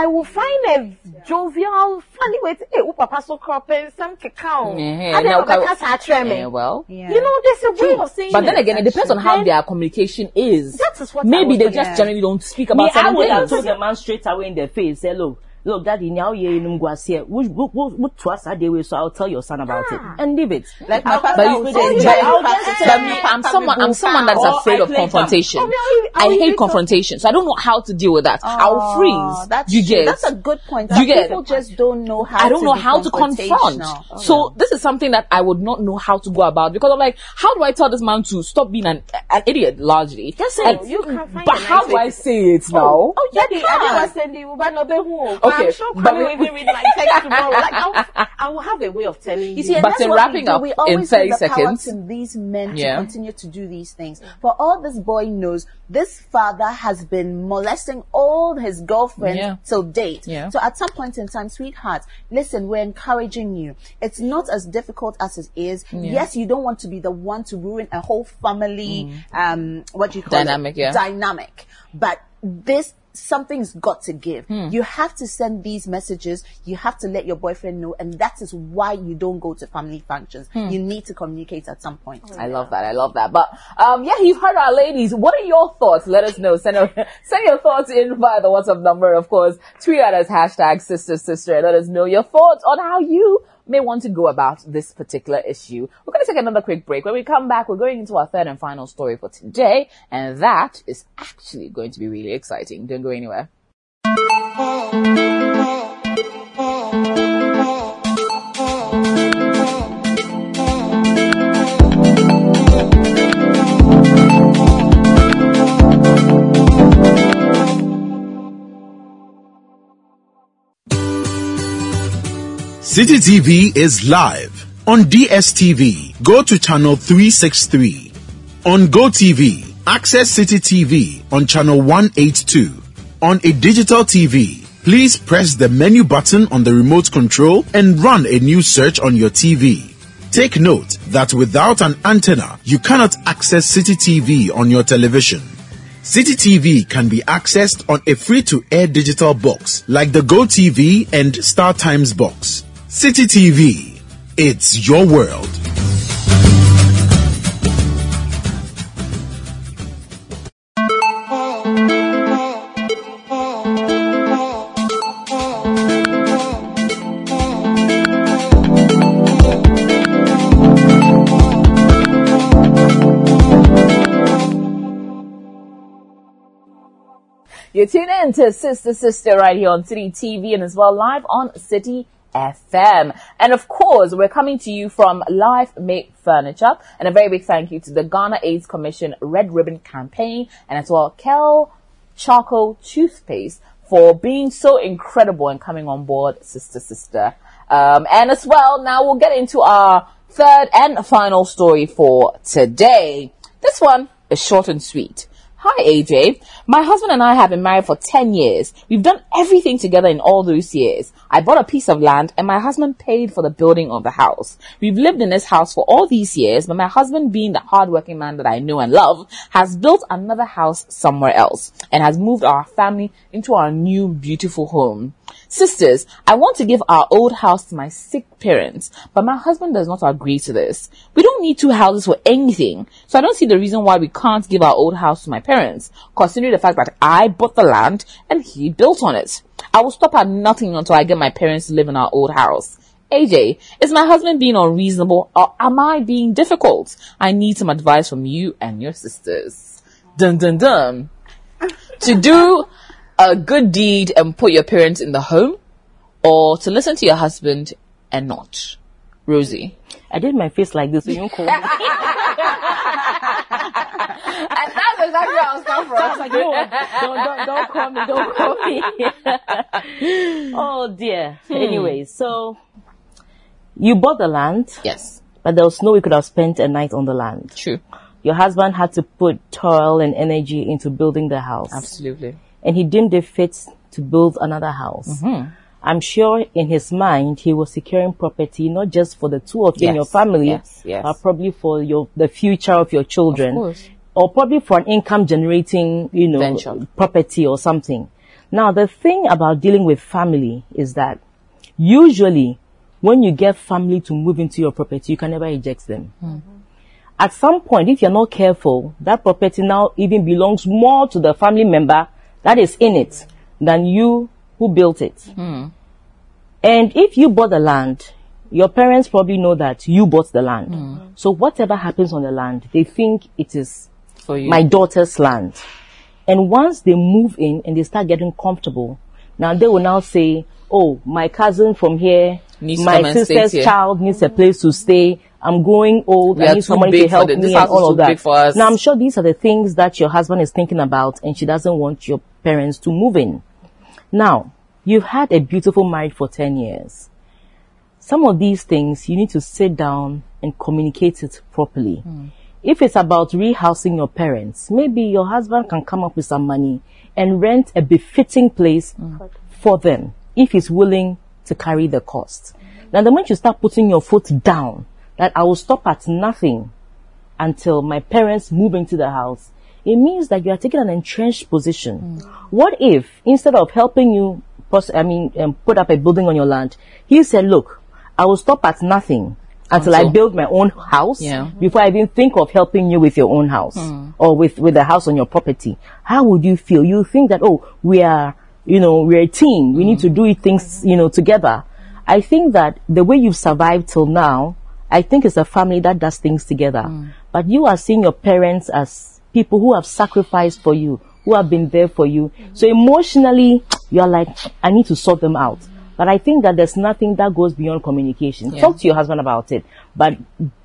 I will find a jovial, funny way to, hey, oh, papa so cropping, eh, some cacao. Yeah, And then now, I'll ca- catch her tremor. Well. Yeah. You know, there's a way of saying But then again, it depends on how Then- their communication is. That is what Maybe they just generally don't speak Me, about I certain would have told the man straight away in the face, say, look, look, daddy, now you're in Mguasia. What trust that they will, so I'll tell your son about it. Ah. And leave it. Like my But father you, would but, say, but- I'll you just have to say- tell but me me, I'm someone, I'm someone that's afraid of confrontation. Oh, me, I- I I hate even confrontation, so I don't know how to deal with that. Ah, I'll Oh, freeze. That's you get? That's a good point. You get? People just don't know how. I don't to know how to confront. confrontational. So this is something that I would not know how to go about because I'm like, how do I tell this man to stop being an an idiot? Largely, Just say, And- you can find But how nice do I say it now? Oh, oh yeah, You I can. never send you, but no, be who? Okay, I'm sure but Kwame we- will even read my text tomorrow. Like, I'll, I will have a way of telling you. You see, and But that's in what wrapping we do. up we in always 30 give the power to these men Yeah. to continue to do these things. For all this boy knows, this father has been molesting all his girlfriends Yeah. till date. Yeah. So at some point in time, sweetheart, listen, we're encouraging you. It's not as difficult as it is. Yes, you don't want to be the one to ruin a whole family, um, what do you call Mm. Dynamic, it? yeah. Dynamic. But this, something's got to give. Hmm. You have to send these messages. You have to let your boyfriend know. And that is why you don't go to family functions. Hmm. You need to communicate at some point. I love that. I love that. But um, yeah, you've heard our ladies. What are your thoughts? Let us know. Send a, send your thoughts in via the WhatsApp number, of course. Tweet at us hashtag sister sister and let us know your thoughts on how you may want to go about this particular issue. We're going to take another quick break. When we come back, we're going into our third and final story for today, and that is actually going to be really exciting. Don't go anywhere. Citi TV is live on DSTV. Go to channel 363. On GoTV, access Citi TV on channel 182. On a digital TV, please press the menu button on the remote control and run a new search on your TV. Take note that without an antenna, you cannot access Citi TV on your television. Citi TV can be accessed on a free to air digital box like the GoTV and Star Times box. Citi TV, it's your world. You're tuning in to Sister Sister right here on Citi TV and as well live on Citi FM. And of course, we're coming to you from Life Mate Furniture and a very big thank you to the Ghana AIDS Commission Red Ribbon Campaign and as well Kel Charcoal Toothpaste for being so incredible and coming on board Sister Sister. Um, and as well, now we'll get into our third and final story for today. This one is short and sweet. Hi AJ. My husband and I have been married for 10 years. We've done everything together in all those years. I bought a piece of land and my husband paid for the building of the house. We've lived in this house for all these years, but my husband being the hardworking man that I know and love, has built another house somewhere else and has moved our family into our new beautiful home. Sisters, I want to give our old house to my sick parents, but my husband does not agree to this. We don't need two houses for anything, so I don't see the reason why we can't give our old house to my parents, considering the fact that I bought the land and he built on it. I will stop at nothing until I get my parents to live in our old house. AJ, is my husband being unreasonable or am I being difficult? I need some advice from you and your sisters. Dun dun dun. to do a good deed and put your parents in the home or to listen to your husband and not? Rosie. I did my face like this, so you don't call me. And that's exactly where I was coming from. I was like, no, don't, don't, don't call me, don't call me. oh dear. Hmm. Anyway, so you bought the land, Yes, but there was no way you could have spent a night on the land. true. Your husband had to put toil and energy into building the house. Absolutely. And he deemed it fit to build another house. Mm-hmm. I'm sure in his mind he was securing property not just for the two of you in your family, yes, yes. but probably for your the future of your children, Of course. or probably for an income generating, you know, Venture. property or something. Now, the thing about dealing with family is that usually when you get family to move into your property, you can never eject them. At some point, if you're not careful, that property now even belongs more to the family member that is in it than you who built it. Hmm. And if you bought the land, your parents probably know that you bought the land. Hmm. So whatever happens on the land, they think it is For you. my daughter's land. And once they move in and they start getting comfortable, now they will now say, oh, my cousin from here, Needs my come and stay sister's child needs a place to stay. I'm growing old. We I need somebody to help the- me and all of that. big for us. Now I'm sure these are the things that your husband is thinking about and she doesn't want your parents to move in. Now, you've had a beautiful marriage for 10 years. Some of these things you need to sit down and communicate it properly. Hmm. If it's about rehousing your parents, maybe your husband can come up with some money and rent a befitting place hmm. for them if he's willing to carry the cost. Now, the moment you start putting your foot down, that I will stop at nothing until my parents move into the house, it means that you are taking an entrenched position. What if instead of helping you, pos- I mean, um, put up a building on your land, he said, "Look, I will stop at nothing until I build my own house Yeah. before I even think of helping you with your own house or with with the house on your property." How would you feel? You think that, oh, we are, you know, we're a team. We need to do things, you know, together. I think that the way you've survived till now, I think it's a family that does things together. But you are seeing your parents as people who have sacrificed for you, who have been there for you. So emotionally, you're like, I need to sort them out. But I think that there's nothing that goes beyond communication. Talk to your husband about it. But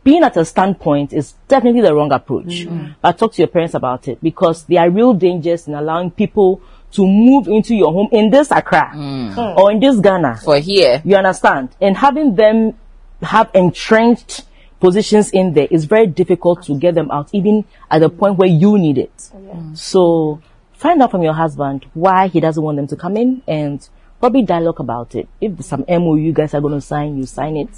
being at a standpoint is definitely the wrong approach. Mm. Mm. But talk to your parents about it because there are real dangers in allowing people to move into your home in this Accra mm. or in this Ghana. For here. You understand? And having them have entrenched positions in there is very difficult to get them out, even at the point where you need it. Oh, mm. So find out from your husband why he doesn't want them to come in and probably dialogue about it. If some MOU you guys are going to sign, you sign it.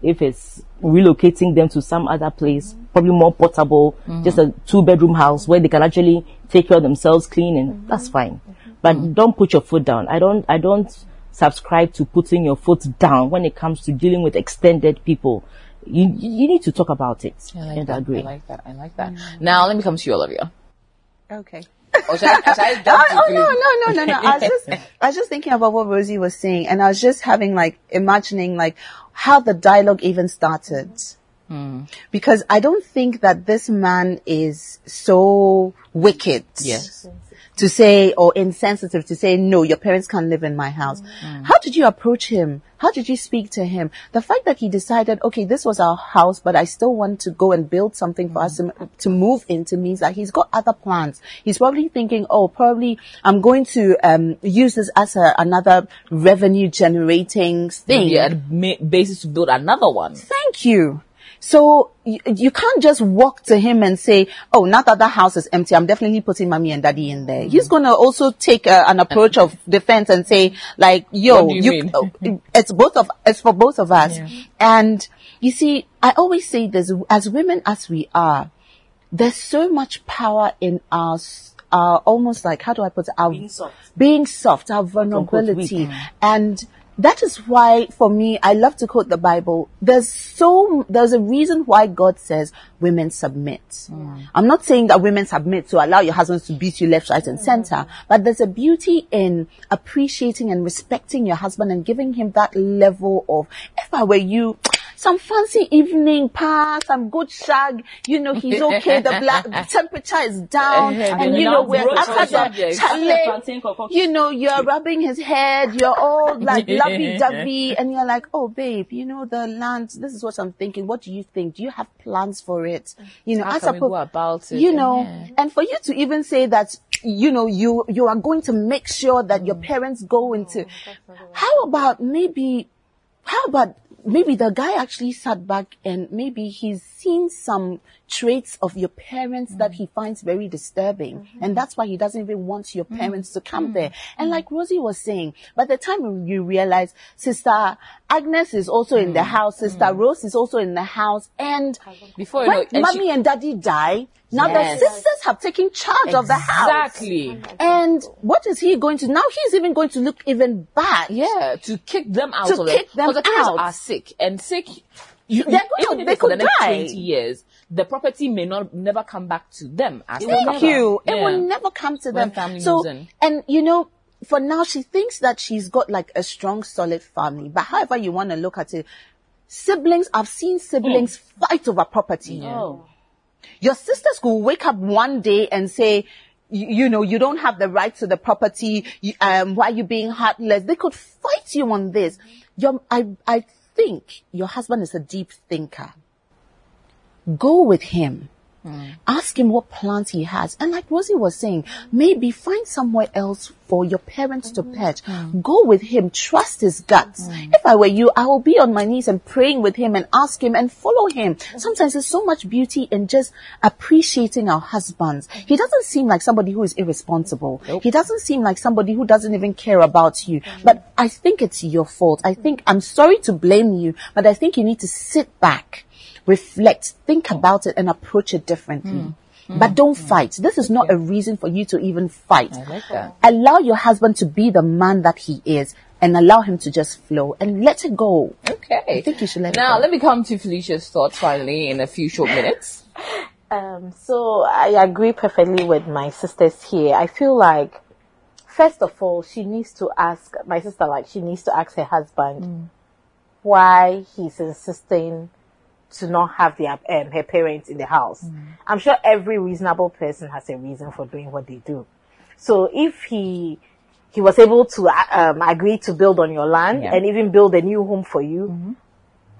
If it's relocating them to some other place, mm. probably more portable, mm. just a two bedroom house where they can actually take care of themselves, clean, and mm-hmm. that's fine. Mm-hmm. But don't put your foot down. I don't, I don't subscribe to putting your foot down when it comes to dealing with extended people. You, you need to talk about it I like and that. agree. I like that. I like that. Mm. Now let me come to you, Olivia. Okay. Or oh, should I, should I Oh, oh no, no, no, no, no. I was just, I was just thinking about what Rosie was saying, and I was just having like imagining like how the dialogue even started. Hmm. Because I don't think that this man is so wicked. Yes. To say or insensitive to say no, your parents can't live in my house. Hmm. How did you approach him? How did you speak to him? The fact that he decided, okay, this was our house, but I still want to go and build something for us to, to move into means that he's got other plans. He's probably thinking, oh, probably I'm going to um, use this as a, another revenue generating thing. Yeah, basis to build another one. Thank you. So you, you can't just walk to him and say, "Oh, now that the house is empty, I'm definitely putting mommy and daddy in there." He's gonna also take a, an approach of defense and say, "Like, yo, What do you mean? oh, it's both of it's for both of us." And you see, I always say this: as women as we are, there's so much power in our s- our almost like how do I put it? Our Being soft. being soft, our vulnerability, mm. and that is why for me I love to quote the Bible. There's so there's a reason why God says women submit. Hmm. I'm not saying that women submit to allow your husbands to beat you left, right, and hmm. center, but there's a beauty in appreciating and respecting your husband and giving him that level of. If I were you. Some fancy evening pass, some good shag, you know, he's okay, the black temperature is down, Eh, and eh, you know, we're after the the chalet, you know, you're rubbing his head, you're all like lovey-dovey, and you're like, oh babe, you know, the land, this is what I'm thinking. What do you think? Do you have plans for it? You know, How as can we go about it? you know, Yeah. and for you to even say that, you know, you, you are going to make sure that your parents go into, how about maybe, how about maybe the guy actually sat back and maybe he's seen some traits of your parents that he finds very disturbing. And that's why he doesn't even want your parents to come there. And like Rosie was saying, by the time you realize Sister Agnes is also in the house, Sister Rose is also in the house, and Before you know, and mommy she- and daddy die, now Yes. the sisters have taken charge of the house. Exactly. And what is he going to, now he's even going to look even bad. Yeah, to kick them out To of kick it. them Because the parents out. are sick and sick. You, They're you- going even to- if they it's for the could next die. twenty years, the property may not never come back to them. As Thank never. you. It Yeah. will never come to When them. family so, moves and you know, for now, she thinks that she's got like a strong, solid family. But however you want to look at it, siblings, I've seen siblings fight over property. Oh. Your sisters could wake up one day and say, you, you know, you don't have the right to the property. You, um, why are you being heartless? They could fight you on this. Your, I, I think your husband is a deep thinker. Go with him. Ask him what plans he has. And like Rosie was saying, maybe find somewhere else for your parents to perch. Go with him. Trust his guts. If I were you, I will be on my knees and praying with him and ask him and follow him. Sometimes there's so much beauty in just appreciating our husbands. He doesn't seem like somebody who is irresponsible. He doesn't seem like somebody who doesn't even care about you. But I think it's your fault. I think I'm sorry to blame you, but I think you need to sit back reflect, think about it and approach it differently. Hmm. Hmm. But don't hmm. fight. This is not a reason for you to even fight. I like that. Allow your husband to be the man that he is and allow him to just flow and let it go. Okay. I think you should let it now, let me come to Felicia's thoughts finally in a few short minutes. Um, so I agree perfectly with my sisters here. I feel like, first of all, she needs to ask, my sister, like, she needs to ask her husband why he's insisting to not have their, um, her parents in the house. I'm sure every reasonable person has a reason for doing what they do. So if he, he was able to um, agree to build on your land Yeah. and even build a new home for you,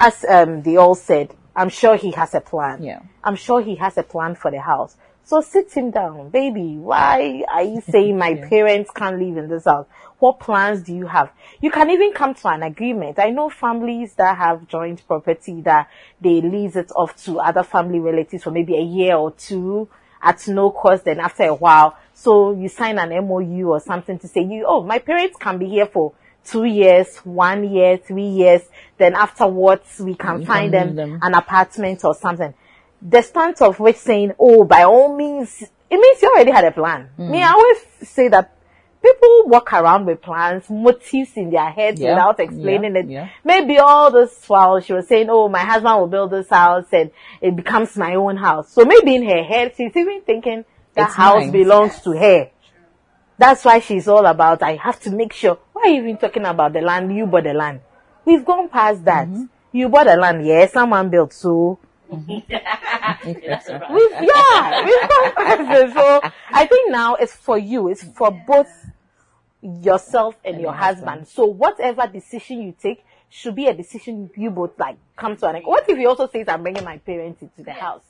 as um, they all said, I'm sure he has a plan. Yeah. I'm sure he has a plan for the house. So sit him down, baby. Why are you saying my parents can't live in this house? What plans do you have? You can even come to an agreement. I know families that have joint property that they lease it off to other family relatives for maybe a year or two at no cost. Then after a while, so you sign an MOU or something to say you, oh, my parents can be here for two years, one year, three years. Then afterwards, we can find can them, them. an apartment or something. The stance of which saying, oh, by all means, it means you already had a plan. Hmm. Me, I always say that people walk around with plans, motives in their heads Yeah, without explaining yeah, it. yeah. Maybe all this while she was saying, oh, my husband will build this house and it becomes my own house. So maybe in her head, she's even thinking that It's house mine. belongs to her. That's why she's all about, I have to make sure. Why are you even talking about the land? You bought the land. We've gone past that. Mm-hmm. You bought the land, yes, someone built, so We've, yeah, we've gone past it. So I think now it's for you. It's for both yourself and, your husband. So whatever decision you take should be a decision you both like come to an end. What if he also says, I'm bringing my parents into the house?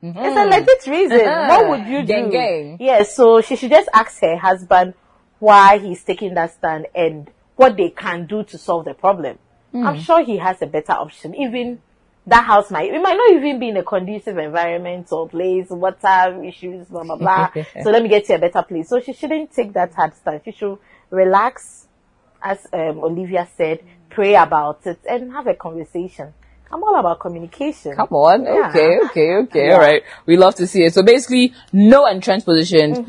It's a legit reason. what would you do? Gang. Yeah, so she should just ask her husband why he's taking that stand and what they can do to solve the problem. I'm sure he has a better option. Even that house might, it might not even be in a conducive environment or place, water issues, blah, blah, blah. so let me get to a better place. So she shouldn't take that hard stand. She should relax, as um, Olivia said, pray about it and have a conversation. I'm all about communication. Come on. Yeah. Okay, okay, okay. All right. We love to see it. So basically, no entrenched position.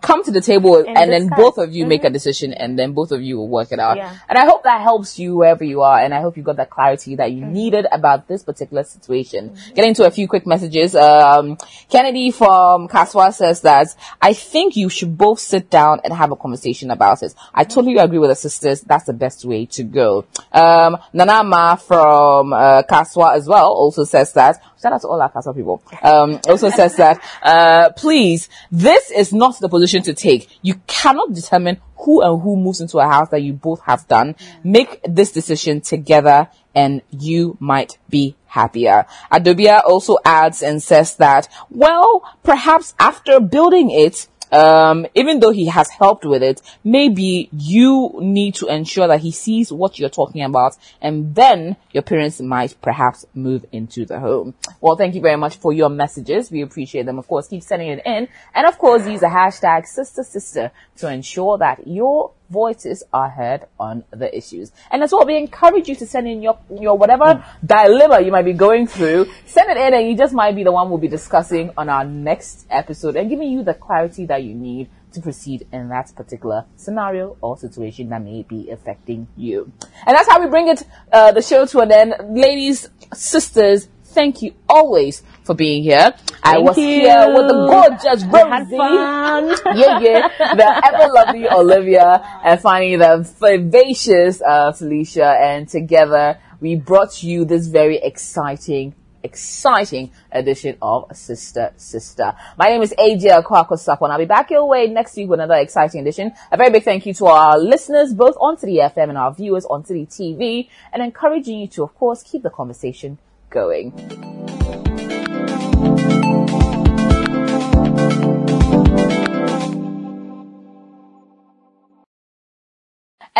Come to the table and, And then both of you make a decision and then both of you will work it out. Yeah. And I hope that helps you wherever you are and I hope you got that clarity that you needed about this particular situation. Getting to a few quick messages. Um, Kennedy from Kasoa says that I think you should both sit down and have a conversation about it. I totally agree with the sisters. That's the best way to go. Um, Nanama from uh, Kasoa as well also says that. Shout out to all our Kasoa people. Um, also says that, uh, please, this is not the position to take. You cannot determine who and who moves into a house that you both have done. Make this decision together and you might be happier. Adobia also adds and says that, well, perhaps after building it, um, even though he has helped with it, maybe you need to ensure that he sees what you're talking about and then your parents might perhaps move into the home. Well, thank you very much for your messages. We appreciate them. Of course, keep sending it in. And of course, use the hashtag sister sister to ensure that your voices are heard on the issues. And as well, we encourage you to send in your, your whatever dilemma you might be going through. Send it in and you just might be the one we'll be discussing on our next episode and giving you the clarity that you need to proceed in that particular scenario or situation that may be affecting you. And that's how we bring it, uh, the show to an end. Ladies, sisters, thank you always for being here. I was you. here with the gorgeous Rosie. yeah, yeah. The ever lovely Olivia and finally the vivacious uh, Felicia. And together we brought you this very exciting exciting edition of Sister Sister. My name is AJ Akuoko and I'll be back your way next week with another exciting edition. A very big thank you to our listeners, both on Citi FM and our viewers on Citi TV, and encouraging you to, of course, keep the conversation going.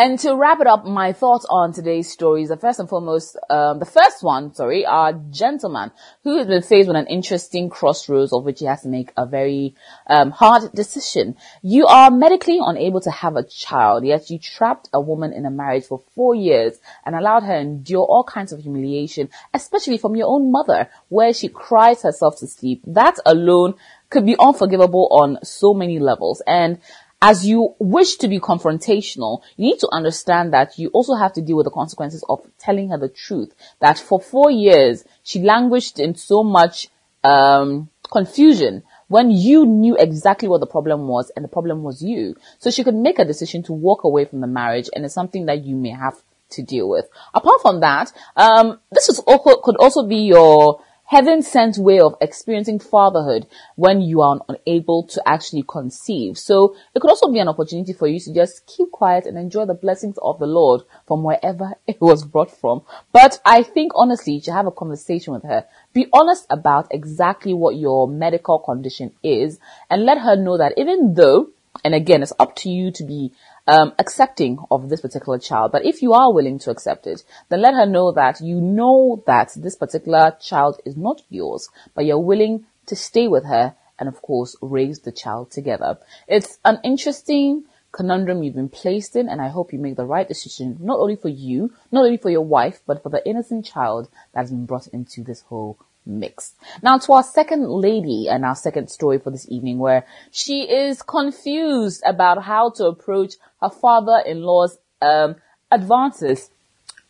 And to wrap it up, my thoughts on today's stories. The first and foremost, um, the first one, sorry, our gentleman who has been faced with an interesting crossroads of which he has to make a very um, hard decision. You are medically unable to have a child, yet you trapped a woman in a marriage for four years and allowed her endure all kinds of humiliation, especially from your own mother, where she cries herself to sleep. That alone could be unforgivable on so many levels. And as you wish to be confrontational, you need to understand that you also have to deal with the consequences of telling her the truth. That for four years, she languished in so much um, confusion when you knew exactly what the problem was and the problem was you. So she could make a decision to walk away from the marriage and it's something that you may have to deal with. Apart from that, um, this is also, could also be your heaven sent way of experiencing fatherhood when you are unable to actually conceive. So it could also be an opportunity for you to just keep quiet and enjoy the blessings of the Lord from wherever it was brought from. But I think honestly, you should have a conversation with her. Be honest about exactly what your medical condition is and let her know that even though and again, it's up to you to be um, accepting of this particular child. But if you are willing to accept it, then let her know that you know that this particular child is not yours, but you're willing to stay with her and of course raise the child together. It's an interesting conundrum you've been placed in and I hope you make the right decision, not only for you, not only for your wife, but for the innocent child that's been brought into this whole mix. Now to our second lady and our second story for this evening where she is confused about how to approach her father-in-law's um, advances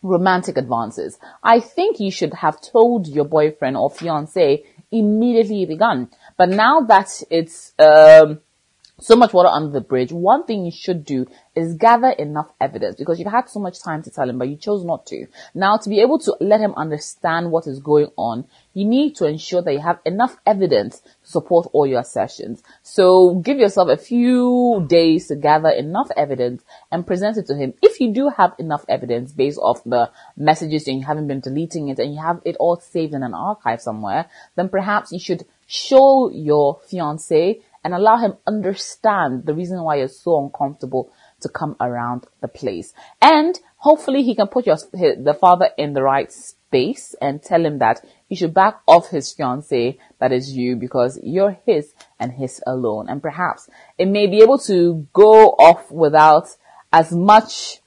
romantic advances. I think you should have told your boyfriend or fiance immediately begun. But now that it's um, so much water under the bridge, one thing you should do is gather enough evidence because you've had so much time to tell him, but you chose not to. Now, to be able to let him understand what is going on, you need to ensure that you have enough evidence to support all your assertions. So give yourself a few days to gather enough evidence and present it to him. If you do have enough evidence based off the messages and you haven't been deleting it and you have it all saved in an archive somewhere, then perhaps you should show your fiance and allow him understand the reason why you're so uncomfortable to come around the place. And hopefully he can put your, the father in the right space and tell him that he should back off his fiance that is you because you're his and his alone. And perhaps it may be able to go off without as much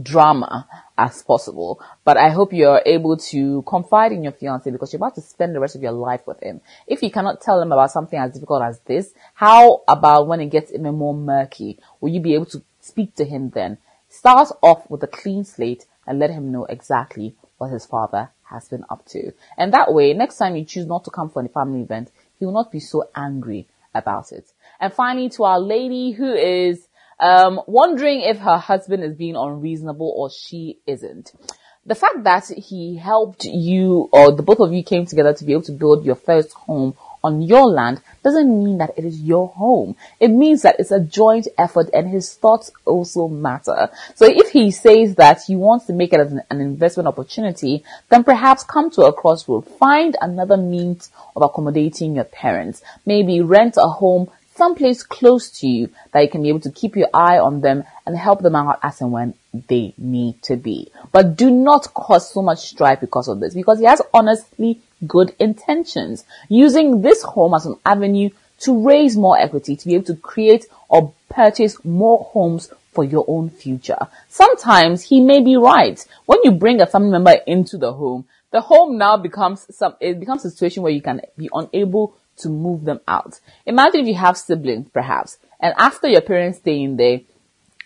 drama as possible. But I hope you're able to confide in your fiance because you're about to spend the rest of your life with him. If you cannot tell him about something as difficult as this, how about when it gets even more murky? Will you be able to speak to him then? Start off with a clean slate and let him know exactly what his father has been up to. And that way, next time you choose not to come for a family event, he will not be so angry about it. And finally, to our lady who is um, wondering if her husband is being unreasonable or she isn't. The fact that he helped you or the both of you came together to be able to build your first home on your land doesn't mean that it is your home. It means that it's a joint effort and his thoughts also matter. So if he says that he wants to make it an, an investment opportunity, then perhaps come to a crossroad. Find another means of accommodating your parents. Maybe rent a home someplace close to you that you can be able to keep your eye on them and help them out as and when they need to be. But do not cause so much strife because of this, because he has honestly good intentions, using this home as an avenue to raise more equity, to be able to create or purchase more homes for your own future. Sometimes he may be right. When you bring a family member into the home, the home now becomes some, it becomes a situation where you can be unable to move them out. Imagine if you have siblings, perhaps, and after your parents stay in there,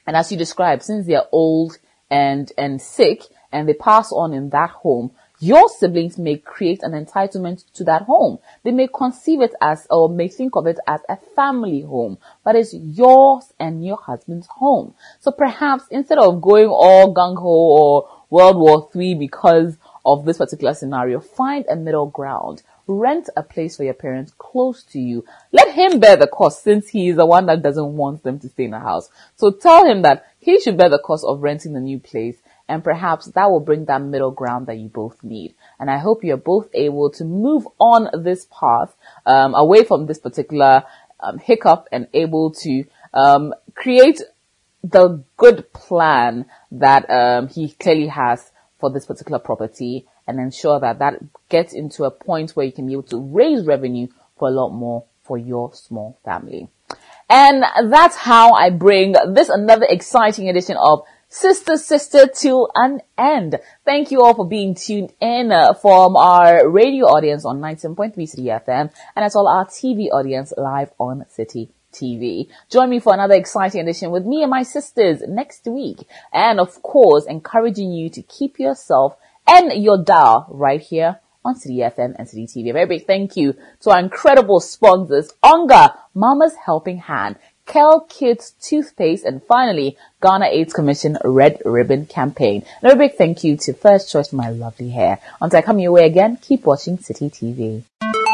and as you described, since they're old and, and sick, and they pass on in that home, your siblings may create an entitlement to that home. They may conceive it as, or may think of it as a family home, but it's yours and your husband's home. So perhaps instead of going all gung ho or World War III because of this particular scenario, find a middle ground. Rent a place for your parents close to you. Let him bear the cost since he is the one that doesn't want them to stay in a house. So tell him that he should bear the cost of renting the new place and perhaps that will bring that middle ground that you both need. And I hope you're both able to move on this path, um, away from this particular um, hiccup and able to um, create the good plan that um, he clearly has for this particular property and ensure that that gets into a point where you can be able to raise revenue for a lot more for your small family. And that's how I bring this another exciting edition of Sister Sister to an end. Thank you all for being tuned in uh, from our radio audience on 97.3 Citi FM and as well our TV audience live on Citi TV. Join me for another exciting edition with me and my sisters next week. And of course, encouraging you to keep yourself and your dial right here on Citi FM and Citi TV. A very big thank you to our incredible sponsors, Onga, Mama's Helping Hand, Kel Kids Toothpaste, and finally, Ghana AIDS Commission Red Ribbon Campaign. And a big thank you to First Choice for my lovely hair. Until I come your way again, keep watching Citi TV.